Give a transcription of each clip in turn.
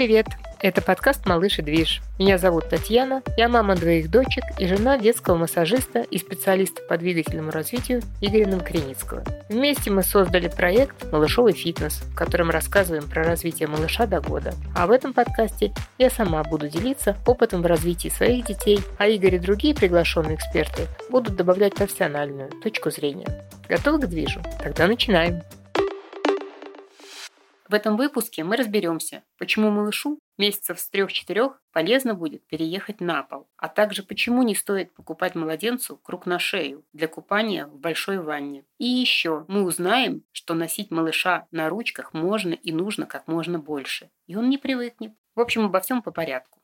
Привет! Это подкаст «Малыш и движ». Меня зовут Татьяна, я мама двоих дочек и жена детского массажиста и специалиста по двигательному развитию Игоря Новокреницкого. Вместе мы создали проект «Малышовый фитнес», в котором рассказываем про развитие малыша до года. А в этом подкасте я сама буду делиться опытом в развитии своих детей, а Игорь и другие приглашенные эксперты будут добавлять профессиональную точку зрения. Готовы к движу? Тогда начинаем! В этом выпуске мы разберемся, почему малышу месяцев с 3-4 полезно будет переехать на пол, а также почему не стоит покупать младенцу круг на шею для купания в большой ванне. И еще мы узнаем, что носить малыша на ручках можно и нужно как можно больше, и он не привыкнет. В общем, обо всем по порядку.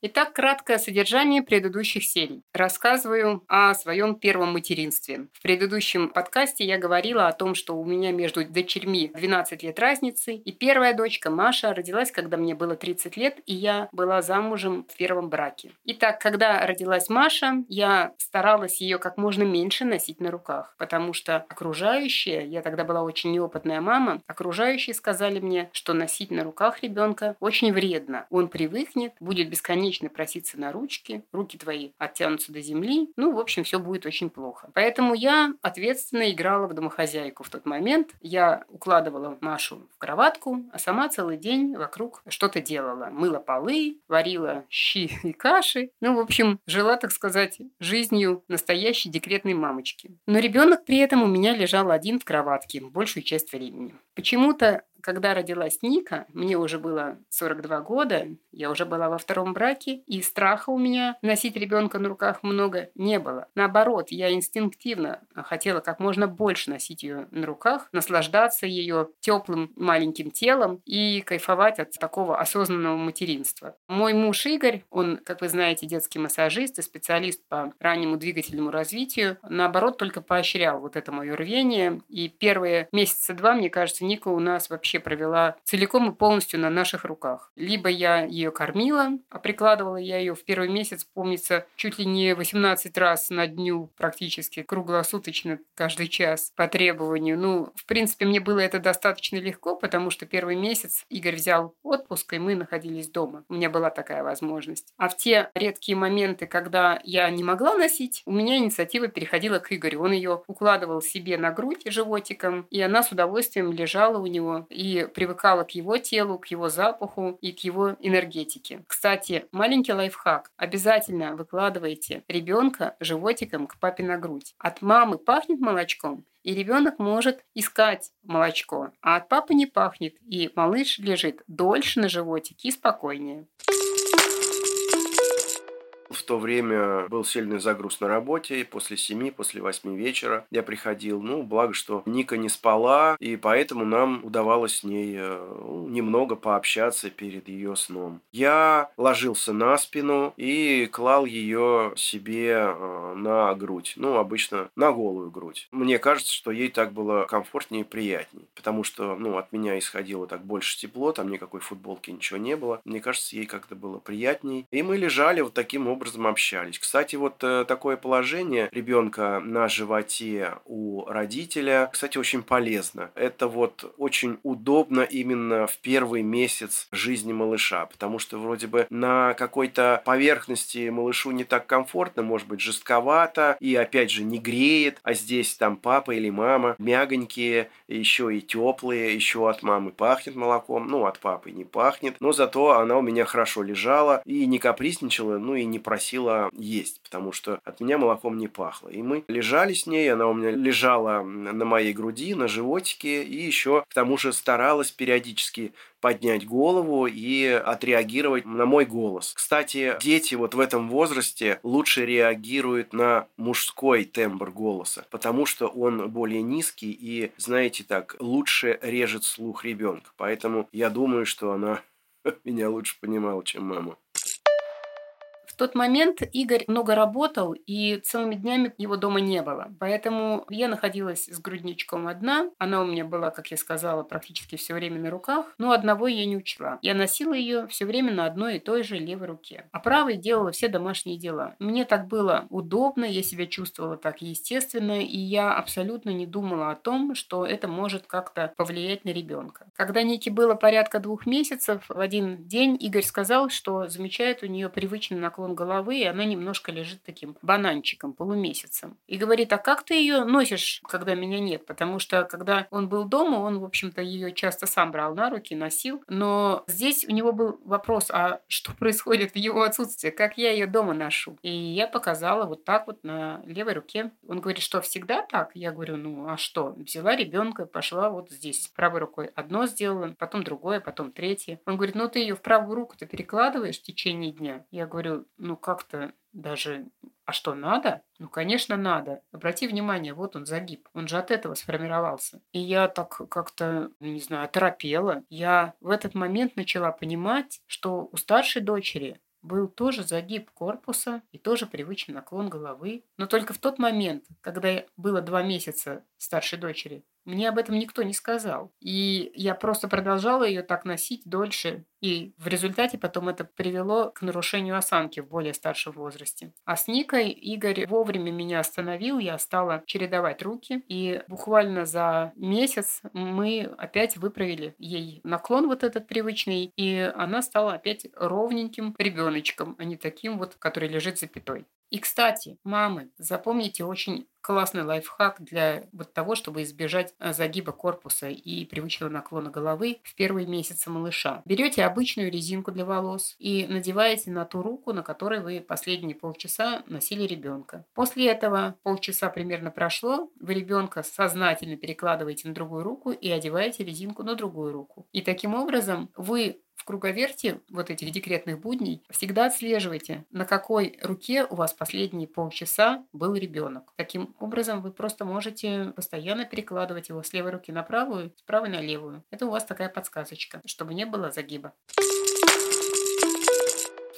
Итак, краткое содержание предыдущих серий. Рассказываю о своем первом материнстве. В предыдущем подкасте я говорила о том, что у меня между дочерьми 12 лет разницы, и первая дочка Маша родилась, когда мне было 30 лет, и я была замужем в первом браке. Итак, когда родилась Маша, я старалась ее как можно меньше носить на руках, потому что окружающие, я тогда была очень неопытная мама, окружающие сказали мне, что носить на руках ребенка очень вредно. Он привыкнет, будет бесконечно бесконечно проситься на ручки, руки твои оттянутся до земли, ну, в общем, все будет очень плохо. Поэтому я ответственно играла в домохозяйку в тот момент. Я укладывала Машу в кроватку, а сама целый день вокруг что-то делала. Мыла полы, варила щи и каши. Ну, в общем, жила, так сказать, жизнью настоящей декретной мамочки. Но ребенок при этом у меня лежал один в кроватке большую часть времени. Почему-то когда родилась Ника, мне уже было 42 года, я уже была во втором браке, и страха у меня носить ребенка на руках много не было. Наоборот, я инстинктивно хотела как можно больше носить ее на руках, наслаждаться ее теплым маленьким телом и кайфовать от такого осознанного материнства. Мой муж Игорь, он, как вы знаете, детский массажист и специалист по раннему двигательному развитию, наоборот, только поощрял вот это мое рвение. И первые месяца два, мне кажется, Ника у нас вообще вообще провела целиком и полностью на наших руках. Либо я ее кормила, а прикладывала я ее в первый месяц, помнится, чуть ли не 18 раз на дню практически, круглосуточно, каждый час по требованию. Ну, в принципе, мне было это достаточно легко, потому что первый месяц Игорь взял отпуск, и мы находились дома. У меня была такая возможность. А в те редкие моменты, когда я не могла носить, у меня инициатива переходила к Игорю. Он ее укладывал себе на грудь животиком, и она с удовольствием лежала у него и привыкала к его телу, к его запаху и к его энергетике. Кстати, маленький лайфхак. Обязательно выкладывайте ребенка животиком к папе на грудь. От мамы пахнет молочком, и ребенок может искать молочко, а от папы не пахнет, и малыш лежит дольше на животике и спокойнее. В то время был сильный загруз на работе, после семи, после восьми вечера я приходил. Ну, благо, что Ника не спала, и поэтому нам удавалось с ней э, ну, немного пообщаться перед ее сном. Я ложился на спину и клал ее себе э, на грудь. Ну, обычно на голую грудь. Мне кажется, что ей так было комфортнее и приятнее, потому что, ну, от меня исходило так больше тепло, там никакой футболки, ничего не было. Мне кажется, ей как-то было приятней. И мы лежали вот таким образом образом общались. Кстати, вот э, такое положение ребенка на животе у родителя, кстати, очень полезно. Это вот очень удобно именно в первый месяц жизни малыша, потому что вроде бы на какой-то поверхности малышу не так комфортно, может быть, жестковато и, опять же, не греет, а здесь там папа или мама мягонькие, еще и теплые, еще от мамы пахнет молоком, ну, от папы не пахнет, но зато она у меня хорошо лежала и не капризничала, ну и не просила есть, потому что от меня молоком не пахло. И мы лежали с ней, она у меня лежала на моей груди, на животике, и еще к тому же старалась периодически поднять голову и отреагировать на мой голос. Кстати, дети вот в этом возрасте лучше реагируют на мужской тембр голоса, потому что он более низкий и, знаете так, лучше режет слух ребенка. Поэтому я думаю, что она меня лучше понимала, чем мама тот момент Игорь много работал, и целыми днями его дома не было. Поэтому я находилась с грудничком одна. Она у меня была, как я сказала, практически все время на руках, но одного я не учла. Я носила ее все время на одной и той же левой руке. А правой делала все домашние дела. Мне так было удобно, я себя чувствовала так естественно, и я абсолютно не думала о том, что это может как-то повлиять на ребенка. Когда Нике было порядка двух месяцев, в один день Игорь сказал, что замечает у нее привычный наклон головы, и она немножко лежит таким бананчиком, полумесяцем. И говорит, а как ты ее носишь, когда меня нет? Потому что, когда он был дома, он, в общем-то, ее часто сам брал на руки, носил. Но здесь у него был вопрос, а что происходит в его отсутствии? Как я ее дома ношу? И я показала вот так вот на левой руке. Он говорит, что всегда так? Я говорю, ну а что? Взяла ребенка, пошла вот здесь правой рукой. Одно сделала, потом другое, потом третье. Он говорит, ну ты ее в правую руку-то перекладываешь в течение дня? Я говорю, ну как-то даже а что, надо? Ну, конечно, надо. Обрати внимание, вот он загиб. Он же от этого сформировался. И я так как-то, не знаю, оторопела. Я в этот момент начала понимать, что у старшей дочери был тоже загиб корпуса и тоже привычный наклон головы. Но только в тот момент, когда было два месяца старшей дочери, мне об этом никто не сказал. И я просто продолжала ее так носить дольше. И в результате потом это привело к нарушению осанки в более старшем возрасте. А с Никой Игорь вовремя меня остановил, я стала чередовать руки. И буквально за месяц мы опять выправили ей наклон вот этот привычный. И она стала опять ровненьким ребеночком, а не таким вот, который лежит запятой. И, кстати, мамы, запомните очень классный лайфхак для вот того, чтобы избежать э, загиба корпуса и привычного наклона головы в первые месяцы малыша. Берете обычную резинку для волос и надеваете на ту руку, на которой вы последние полчаса носили ребенка. После этого полчаса примерно прошло, вы ребенка сознательно перекладываете на другую руку и одеваете резинку на другую руку. И таким образом вы в круговерте вот этих декретных будней всегда отслеживайте, на какой руке у вас последние полчаса был ребенок. Таким образом, вы просто можете постоянно перекладывать его с левой руки на правую, с правой на левую. Это у вас такая подсказочка, чтобы не было загиба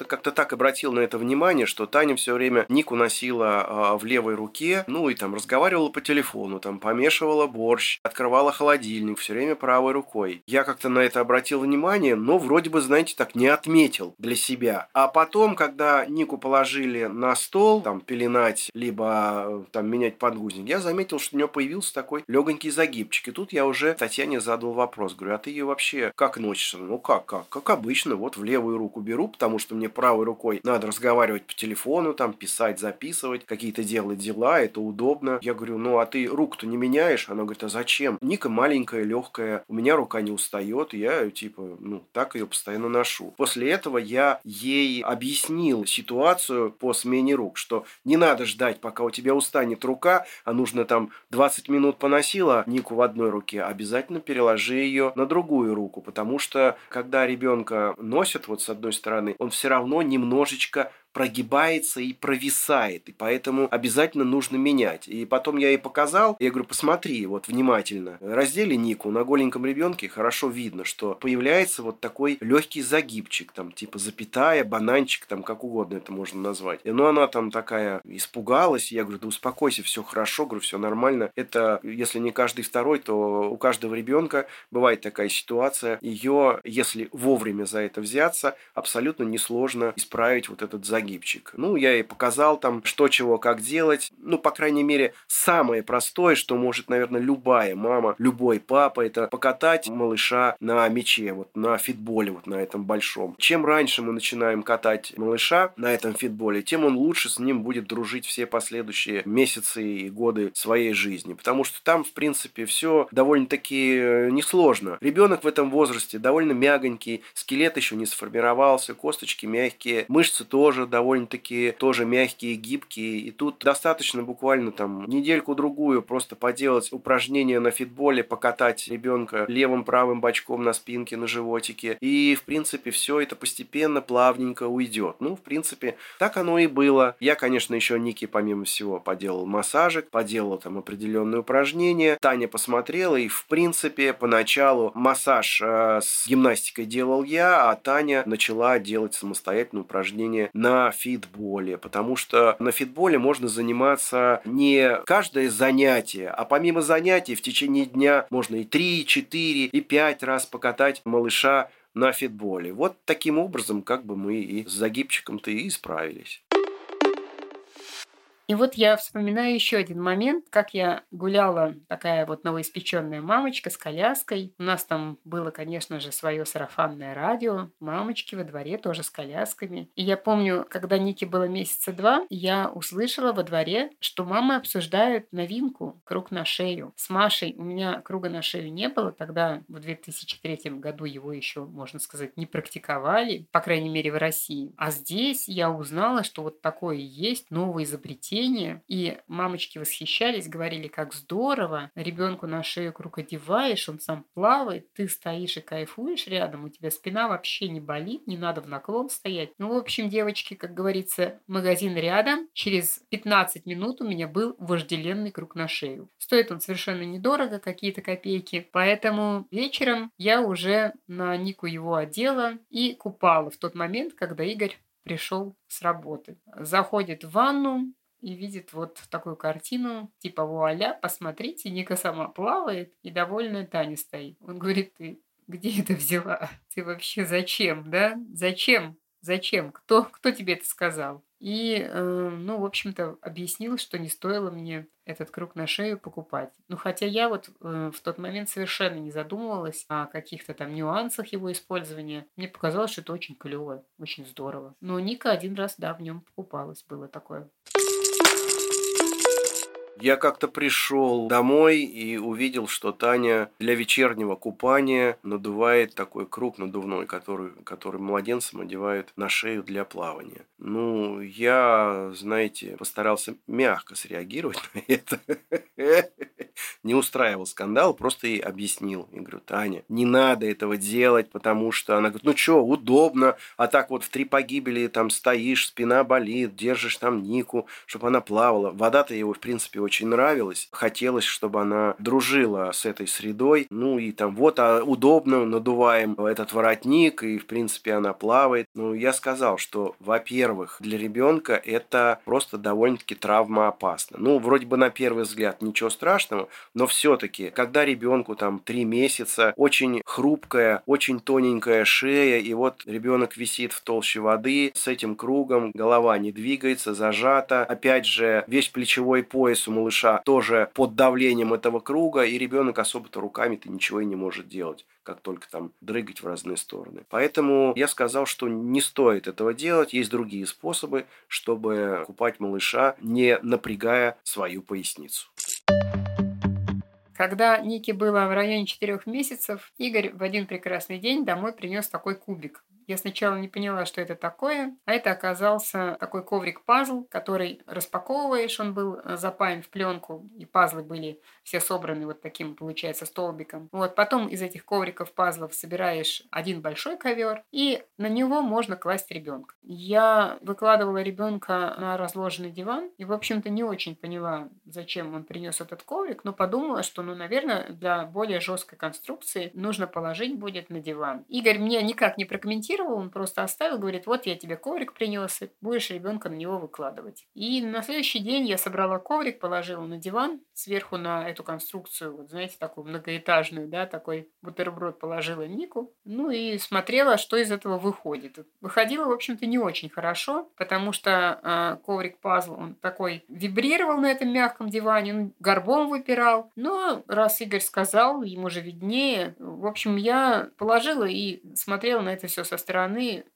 как-то так обратил на это внимание, что Таня все время Нику носила а, в левой руке, ну и там разговаривала по телефону, там помешивала борщ, открывала холодильник все время правой рукой. Я как-то на это обратил внимание, но вроде бы, знаете, так не отметил для себя. А потом, когда Нику положили на стол, там пеленать, либо э, там менять подгузник, я заметил, что у нее появился такой легонький загибчик. И тут я уже Татьяне задал вопрос, говорю, а ты ее вообще как носишь? Ну как, как? Как обычно, вот в левую руку беру, потому что мне правой рукой надо разговаривать по телефону, там, писать, записывать, какие-то делать дела, это удобно. Я говорю, ну, а ты руку-то не меняешь? Она говорит, а зачем? Ника маленькая, легкая, у меня рука не устает, я, типа, ну, так ее постоянно ношу. После этого я ей объяснил ситуацию по смене рук, что не надо ждать, пока у тебя устанет рука, а нужно там 20 минут поносила Нику в одной руке, обязательно переложи ее на другую руку, потому что когда ребенка носят вот с одной стороны, он все равно равно немножечко прогибается и провисает, и поэтому обязательно нужно менять. И потом я ей показал, я говорю, посмотри, вот внимательно, раздели Нику на голеньком ребенке, хорошо видно, что появляется вот такой легкий загибчик, там типа запятая, бананчик, там как угодно это можно назвать. Но она там такая испугалась, я говорю, да успокойся, все хорошо, говорю, все нормально. Это, если не каждый второй, то у каждого ребенка бывает такая ситуация. Ее, если вовремя за это взяться, абсолютно несложно исправить вот этот загиб загибчик. Ну, я ей показал там, что, чего, как делать. Ну, по крайней мере, самое простое, что может, наверное, любая мама, любой папа, это покатать малыша на мяче, вот на фитболе, вот на этом большом. Чем раньше мы начинаем катать малыша на этом фитболе, тем он лучше с ним будет дружить все последующие месяцы и годы своей жизни. Потому что там, в принципе, все довольно-таки э, несложно. Ребенок в этом возрасте довольно мягонький, скелет еще не сформировался, косточки мягкие, мышцы тоже довольно-таки тоже мягкие, гибкие. И тут достаточно буквально там недельку-другую просто поделать упражнения на фитболе, покатать ребенка левым, правым бочком на спинке, на животике. И, в принципе, все это постепенно, плавненько уйдет. Ну, в принципе, так оно и было. Я, конечно, еще Ники, помимо всего, поделал массажик, поделал там определенные упражнения. Таня посмотрела, и, в принципе, поначалу массаж э, с гимнастикой делал я, а Таня начала делать самостоятельные упражнения на на фитболе, потому что на фитболе можно заниматься не каждое занятие, а помимо занятий в течение дня можно и 3, и 4, и 5 раз покатать малыша на фитболе. Вот таким образом как бы мы и с загибчиком-то и справились. И вот я вспоминаю еще один момент, как я гуляла, такая вот новоиспеченная мамочка с коляской. У нас там было, конечно же, свое сарафанное радио. Мамочки во дворе тоже с колясками. И я помню, когда Нике было месяца два, я услышала во дворе, что мамы обсуждают новинку «Круг на шею». С Машей у меня круга на шею не было. Тогда в 2003 году его еще, можно сказать, не практиковали, по крайней мере, в России. А здесь я узнала, что вот такое есть, новое изобретение рождения, и мамочки восхищались, говорили, как здорово, ребенку на шею круг одеваешь, он сам плавает, ты стоишь и кайфуешь рядом, у тебя спина вообще не болит, не надо в наклон стоять. Ну, в общем, девочки, как говорится, магазин рядом, через 15 минут у меня был вожделенный круг на шею. Стоит он совершенно недорого, какие-то копейки, поэтому вечером я уже на Нику его одела и купала в тот момент, когда Игорь пришел с работы. Заходит в ванну, и видит вот такую картину, типа вуаля, посмотрите, Ника сама плавает, и довольная Таня стоит. Он говорит, ты где это взяла? Ты вообще зачем, да? Зачем? Зачем? Кто, кто тебе это сказал? И, э, ну, в общем-то, объяснил, что не стоило мне этот круг на шею покупать. Ну, хотя я вот э, в тот момент совершенно не задумывалась о каких-то там нюансах его использования. Мне показалось, что это очень клево, очень здорово. Но Ника один раз, да, в нем покупалась, было такое. Я как-то пришел домой и увидел, что Таня для вечернего купания надувает такой круг надувной, который, который младенцам одевают на шею для плавания. Ну, я, знаете, постарался мягко среагировать на это. Не устраивал скандал, просто ей объяснил. И говорю, Таня, не надо этого делать, потому что она говорит, ну что, удобно, а так вот в три погибели там стоишь, спина болит, держишь там Нику, чтобы она плавала. Вода-то его, в принципе, очень нравилась. Хотелось, чтобы она дружила с этой средой. Ну и там вот, а удобно, надуваем этот воротник, и в принципе она плавает. Ну, я сказал, что, во-первых, для ребенка это просто довольно-таки травмоопасно. Ну, вроде бы на первый взгляд ничего страшного, но все-таки, когда ребенку там три месяца, очень хрупкая, очень тоненькая шея, и вот ребенок висит в толще воды с этим кругом, голова не двигается, зажата. Опять же, весь плечевой пояс у малыша тоже под давлением этого круга, и ребенок особо-то руками-то ничего и не может делать как только там дрыгать в разные стороны. Поэтому я сказал, что не стоит этого делать, есть другие способы, чтобы купать малыша, не напрягая свою поясницу. Когда Нике было в районе 4 месяцев, Игорь в один прекрасный день домой принес такой кубик. Я сначала не поняла, что это такое, а это оказался такой коврик-пазл, который распаковываешь, он был э, запаян в пленку, и пазлы были все собраны вот таким, получается, столбиком. Вот, потом из этих ковриков-пазлов собираешь один большой ковер, и на него можно класть ребенка. Я выкладывала ребенка на разложенный диван, и, в общем-то, не очень поняла, зачем он принес этот коврик, но подумала, что, ну, наверное, для более жесткой конструкции нужно положить будет на диван. Игорь мне никак не прокомментировал, комментировал, он просто оставил, говорит, вот я тебе коврик принес, будешь ребенка на него выкладывать. И на следующий день я собрала коврик, положила на диван, сверху на эту конструкцию, вот знаете, такую многоэтажную, да, такой бутерброд положила Нику, ну и смотрела, что из этого выходит. Выходило, в общем-то, не очень хорошо, потому что э, коврик-пазл, он такой вибрировал на этом мягком диване, он горбом выпирал. Но раз Игорь сказал, ему же виднее, в общем, я положила и смотрела на это все со стороны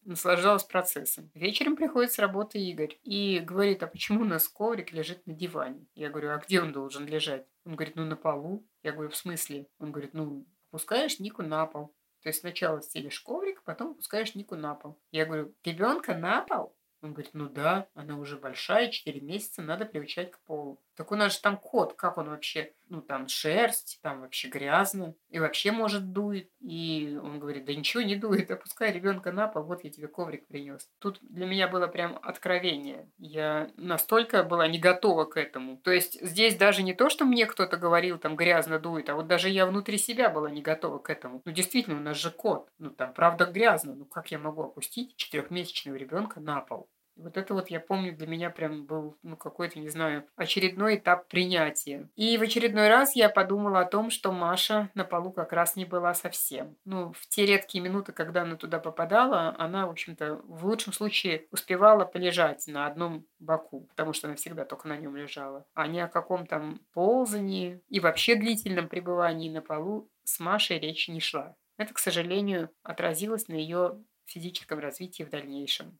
наслаждалась процессом. Вечером приходит с работы Игорь и говорит, а почему у нас коврик лежит на диване? Я говорю, а где он должен лежать? Он говорит, ну на полу. Я говорю, в смысле? Он говорит, ну опускаешь Нику на пол. То есть сначала стелишь коврик, потом опускаешь Нику на пол. Я говорю, ребенка на пол? Он говорит, ну да, она уже большая, 4 месяца, надо приучать к полу. Так у нас же там кот, как он вообще, ну там шерсть, там вообще грязно, и вообще может дует. И он говорит, да ничего не дует, опускай ребенка на пол, вот я тебе коврик принес. Тут для меня было прям откровение. Я настолько была не готова к этому. То есть здесь даже не то, что мне кто-то говорил, там грязно дует, а вот даже я внутри себя была не готова к этому. Ну действительно, у нас же кот, ну там правда грязно, ну как я могу опустить четырехмесячного ребенка на пол? Вот это вот, я помню, для меня прям был, ну, какой-то, не знаю, очередной этап принятия. И в очередной раз я подумала о том, что Маша на полу как раз не была совсем. Ну, в те редкие минуты, когда она туда попадала, она, в общем-то, в лучшем случае успевала полежать на одном боку, потому что она всегда только на нем лежала. А ни о каком там ползании и вообще длительном пребывании на полу с Машей речи не шла. Это, к сожалению, отразилось на ее физическом развитии в дальнейшем.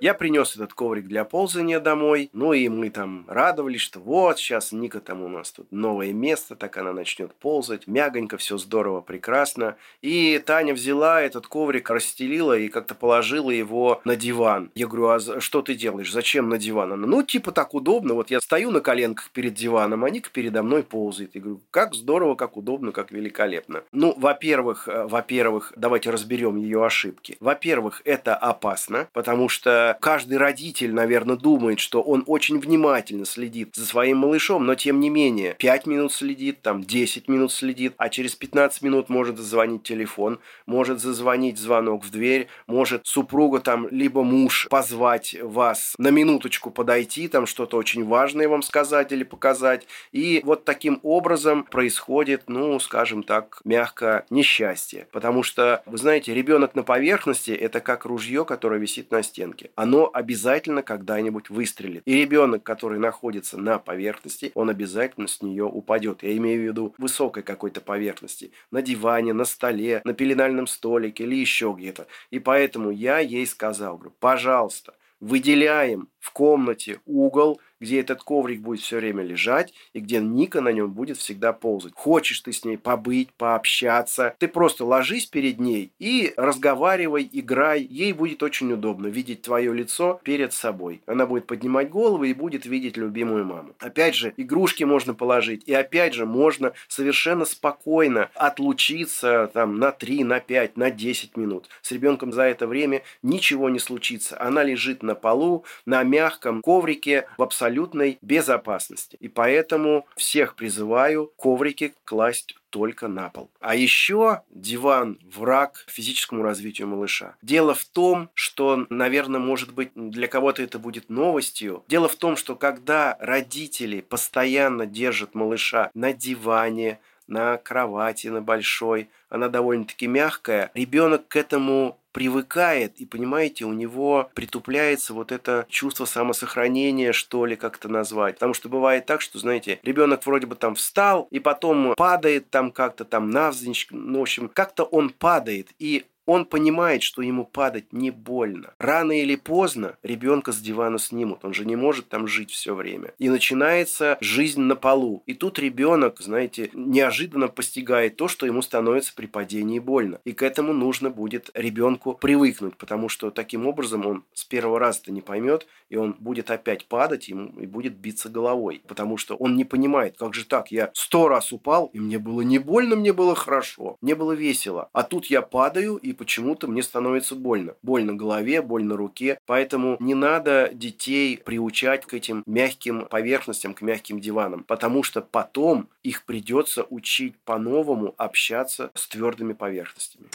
Я принес этот коврик для ползания домой, ну и мы там радовались, что вот, сейчас Ника там у нас тут новое место, так она начнет ползать, мягонько, все здорово, прекрасно. И Таня взяла этот коврик, расстелила и как-то положила его на диван. Я говорю, а что ты делаешь, зачем на диван? Она, ну, типа так удобно, вот я стою на коленках перед диваном, а Ника передо мной ползает. Я говорю, как здорово, как удобно, как великолепно. Ну, во-первых, э, во-первых, давайте разберем ее ошибки. Во-первых, это опасно, потому что каждый родитель, наверное, думает, что он очень внимательно следит за своим малышом, но тем не менее 5 минут следит, там 10 минут следит, а через 15 минут может зазвонить телефон, может зазвонить звонок в дверь, может супруга там либо муж позвать вас на минуточку подойти, там что-то очень важное вам сказать или показать. И вот таким образом происходит, ну, скажем так, мягко несчастье. Потому что, вы знаете, ребенок на поверхности – это как ружье, которое висит на стенке оно обязательно когда-нибудь выстрелит. И ребенок, который находится на поверхности, он обязательно с нее упадет. Я имею в виду высокой какой-то поверхности. На диване, на столе, на пеленальном столике или еще где-то. И поэтому я ей сказал, говорю, пожалуйста, выделяем в комнате угол, где этот коврик будет все время лежать и где Ника на нем будет всегда ползать. Хочешь ты с ней побыть, пообщаться, ты просто ложись перед ней и разговаривай, играй. Ей будет очень удобно видеть твое лицо перед собой. Она будет поднимать голову и будет видеть любимую маму. Опять же, игрушки можно положить. И опять же, можно совершенно спокойно отлучиться там на 3, на 5, на 10 минут. С ребенком за это время ничего не случится. Она лежит на полу, на мягком коврике в абсолютной безопасности. И поэтому всех призываю коврики класть только на пол. А еще диван – враг физическому развитию малыша. Дело в том, что, наверное, может быть, для кого-то это будет новостью. Дело в том, что когда родители постоянно держат малыша на диване, на кровати, на большой, она довольно-таки мягкая, ребенок к этому привыкает, и, понимаете, у него притупляется вот это чувство самосохранения, что ли, как-то назвать. Потому что бывает так, что, знаете, ребенок вроде бы там встал, и потом падает там как-то там навзничь, ну, в общем, как-то он падает, и он понимает, что ему падать не больно. Рано или поздно ребенка с дивана снимут. Он же не может там жить все время. И начинается жизнь на полу. И тут ребенок, знаете, неожиданно постигает то, что ему становится при падении больно. И к этому нужно будет ребенку привыкнуть, потому что таким образом он с первого раза-то не поймет, и он будет опять падать ему и будет биться головой. Потому что он не понимает, как же так, я сто раз упал, и мне было не больно, мне было хорошо, мне было весело. А тут я падаю, и почему-то мне становится больно. Больно голове, больно руке. Поэтому не надо детей приучать к этим мягким поверхностям, к мягким диванам, потому что потом их придется учить по-новому общаться с твердыми поверхностями.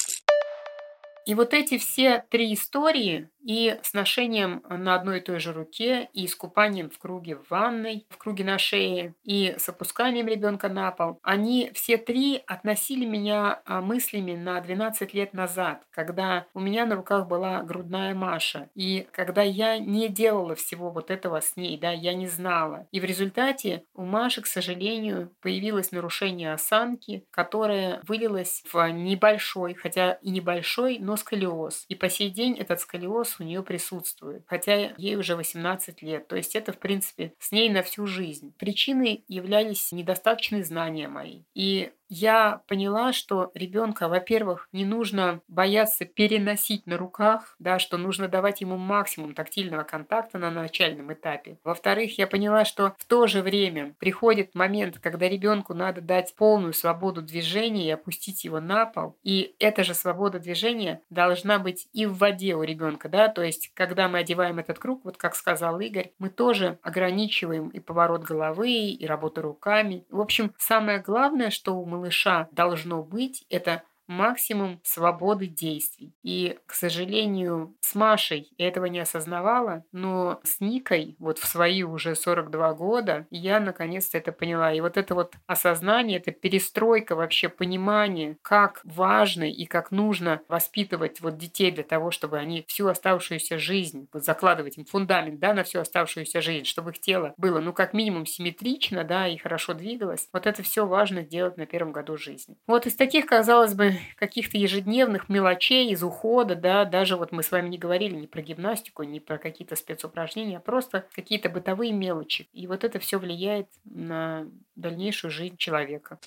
И вот эти все три истории и с ношением на одной и той же руке, и с купанием в круге в ванной, в круге на шее, и с опусканием ребенка на пол, они все три относили меня а, мыслями на 12 лет назад, когда у меня на руках была грудная Маша, и когда я не делала всего вот этого с ней, да, я не знала. И в результате у Маши, к сожалению, появилось нарушение осанки, которое вылилось в небольшой, хотя и небольшой, но сколиоз. И по сей день этот сколиоз у нее присутствует, хотя ей уже 18 лет. То есть это, в принципе, с ней на всю жизнь. Причиной являлись недостаточные знания мои. И я поняла, что ребенка, во-первых, не нужно бояться переносить на руках, да, что нужно давать ему максимум тактильного контакта на начальном этапе. Во-вторых, я поняла, что в то же время приходит момент, когда ребенку надо дать полную свободу движения и опустить его на пол. И эта же свобода движения должна быть и в воде у ребенка, да, то есть, когда мы одеваем этот круг, вот как сказал Игорь, мы тоже ограничиваем и поворот головы, и работу руками. В общем, самое главное, что у малыша должно быть, это максимум свободы действий. И, к сожалению, с Машей я этого не осознавала, но с Никой вот в свои уже 42 года я наконец-то это поняла. И вот это вот осознание, это перестройка вообще понимания, как важно и как нужно воспитывать вот детей для того, чтобы они всю оставшуюся жизнь, вот закладывать им фундамент, да, на всю оставшуюся жизнь, чтобы их тело было, ну, как минимум симметрично, да, и хорошо двигалось. Вот это все важно делать на первом году жизни. Вот из таких, казалось бы, каких-то ежедневных мелочей, из ухода, да, даже вот мы с вами не говорили ни про гимнастику, ни про какие-то спецупражнения, а просто какие-то бытовые мелочи. И вот это все влияет на дальнейшую жизнь человека.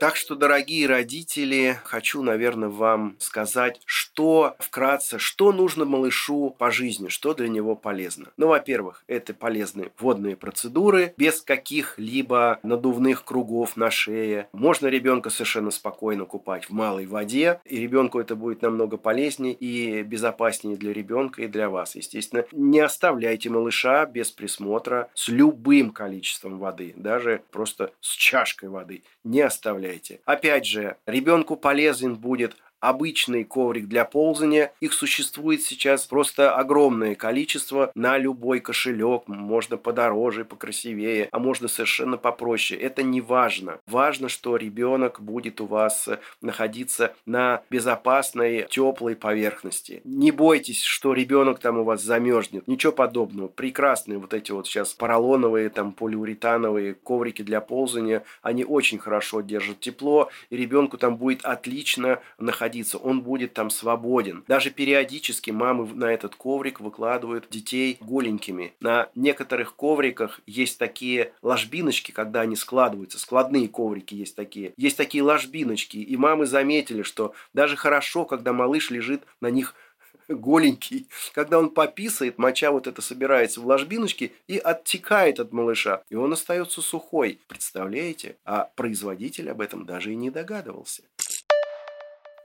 Так что, дорогие родители, хочу, наверное, вам сказать, что вкратце, что нужно малышу по жизни, что для него полезно. Ну, во-первых, это полезные водные процедуры, без каких-либо надувных кругов на шее. Можно ребенка совершенно спокойно купать в малой воде, и ребенку это будет намного полезнее и безопаснее для ребенка и для вас. Естественно, не оставляйте малыша без присмотра с любым количеством воды, даже просто с чашкой воды. Не оставляйте. Опять же, ребенку полезен будет обычный коврик для ползания. Их существует сейчас просто огромное количество на любой кошелек. Можно подороже, покрасивее, а можно совершенно попроще. Это не важно. Важно, что ребенок будет у вас находиться на безопасной, теплой поверхности. Не бойтесь, что ребенок там у вас замерзнет. Ничего подобного. Прекрасные вот эти вот сейчас поролоновые, там полиуретановые коврики для ползания. Они очень хорошо держат тепло, и ребенку там будет отлично находиться находиться, он будет там свободен. Даже периодически мамы на этот коврик выкладывают детей голенькими. На некоторых ковриках есть такие ложбиночки, когда они складываются, складные коврики есть такие. Есть такие ложбиночки, и мамы заметили, что даже хорошо, когда малыш лежит на них голенький. Когда он пописает, моча вот это собирается в ложбиночке и оттекает от малыша. И он остается сухой. Представляете? А производитель об этом даже и не догадывался.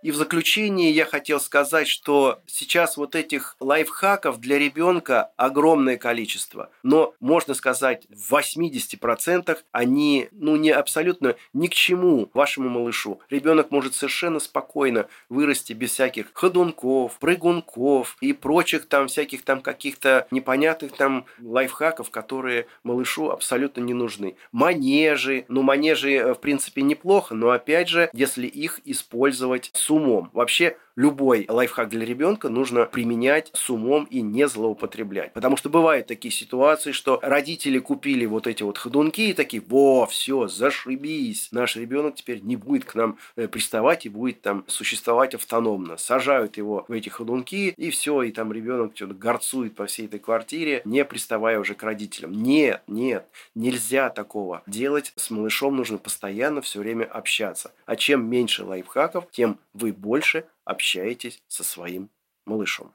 И в заключение я хотел сказать, что сейчас вот этих лайфхаков для ребенка огромное количество. Но, можно сказать, в 80% они ну, не абсолютно ни к чему вашему малышу. Ребенок может совершенно спокойно вырасти без всяких ходунков, прыгунков и прочих там всяких там каких-то непонятных там лайфхаков, которые малышу абсолютно не нужны. Манежи. Ну, манежи, э, в принципе, неплохо, но опять же, если их использовать с умом. Вообще любой лайфхак для ребенка нужно применять с умом и не злоупотреблять. Потому что бывают такие ситуации, что родители купили вот эти вот ходунки и такие, во, все, зашибись, наш ребенок теперь не будет к нам э, приставать и будет там существовать автономно. Сажают его в эти ходунки и все, и там ребенок что-то горцует по всей этой квартире, не приставая уже к родителям. Нет, нет, нельзя такого делать. С малышом нужно постоянно все время общаться. А чем меньше лайфхаков, тем вы больше общаетесь со своим малышом.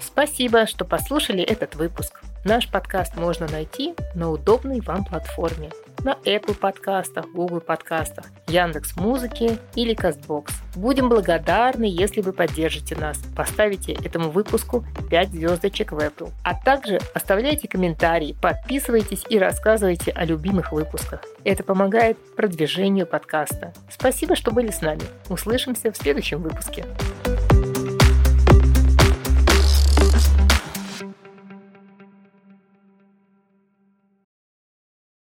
Спасибо, что послушали этот выпуск. Наш подкаст можно найти на удобной вам платформе. На Apple подкастах, Google подкастах, Яндекс Музыке или Castbox. Будем благодарны, если вы поддержите нас. Поставите этому выпуску 5 звездочек в Apple. А также оставляйте комментарии, подписывайтесь и рассказывайте о любимых выпусках. Это помогает продвижению подкаста. Спасибо, что были с нами. Услышимся в следующем выпуске.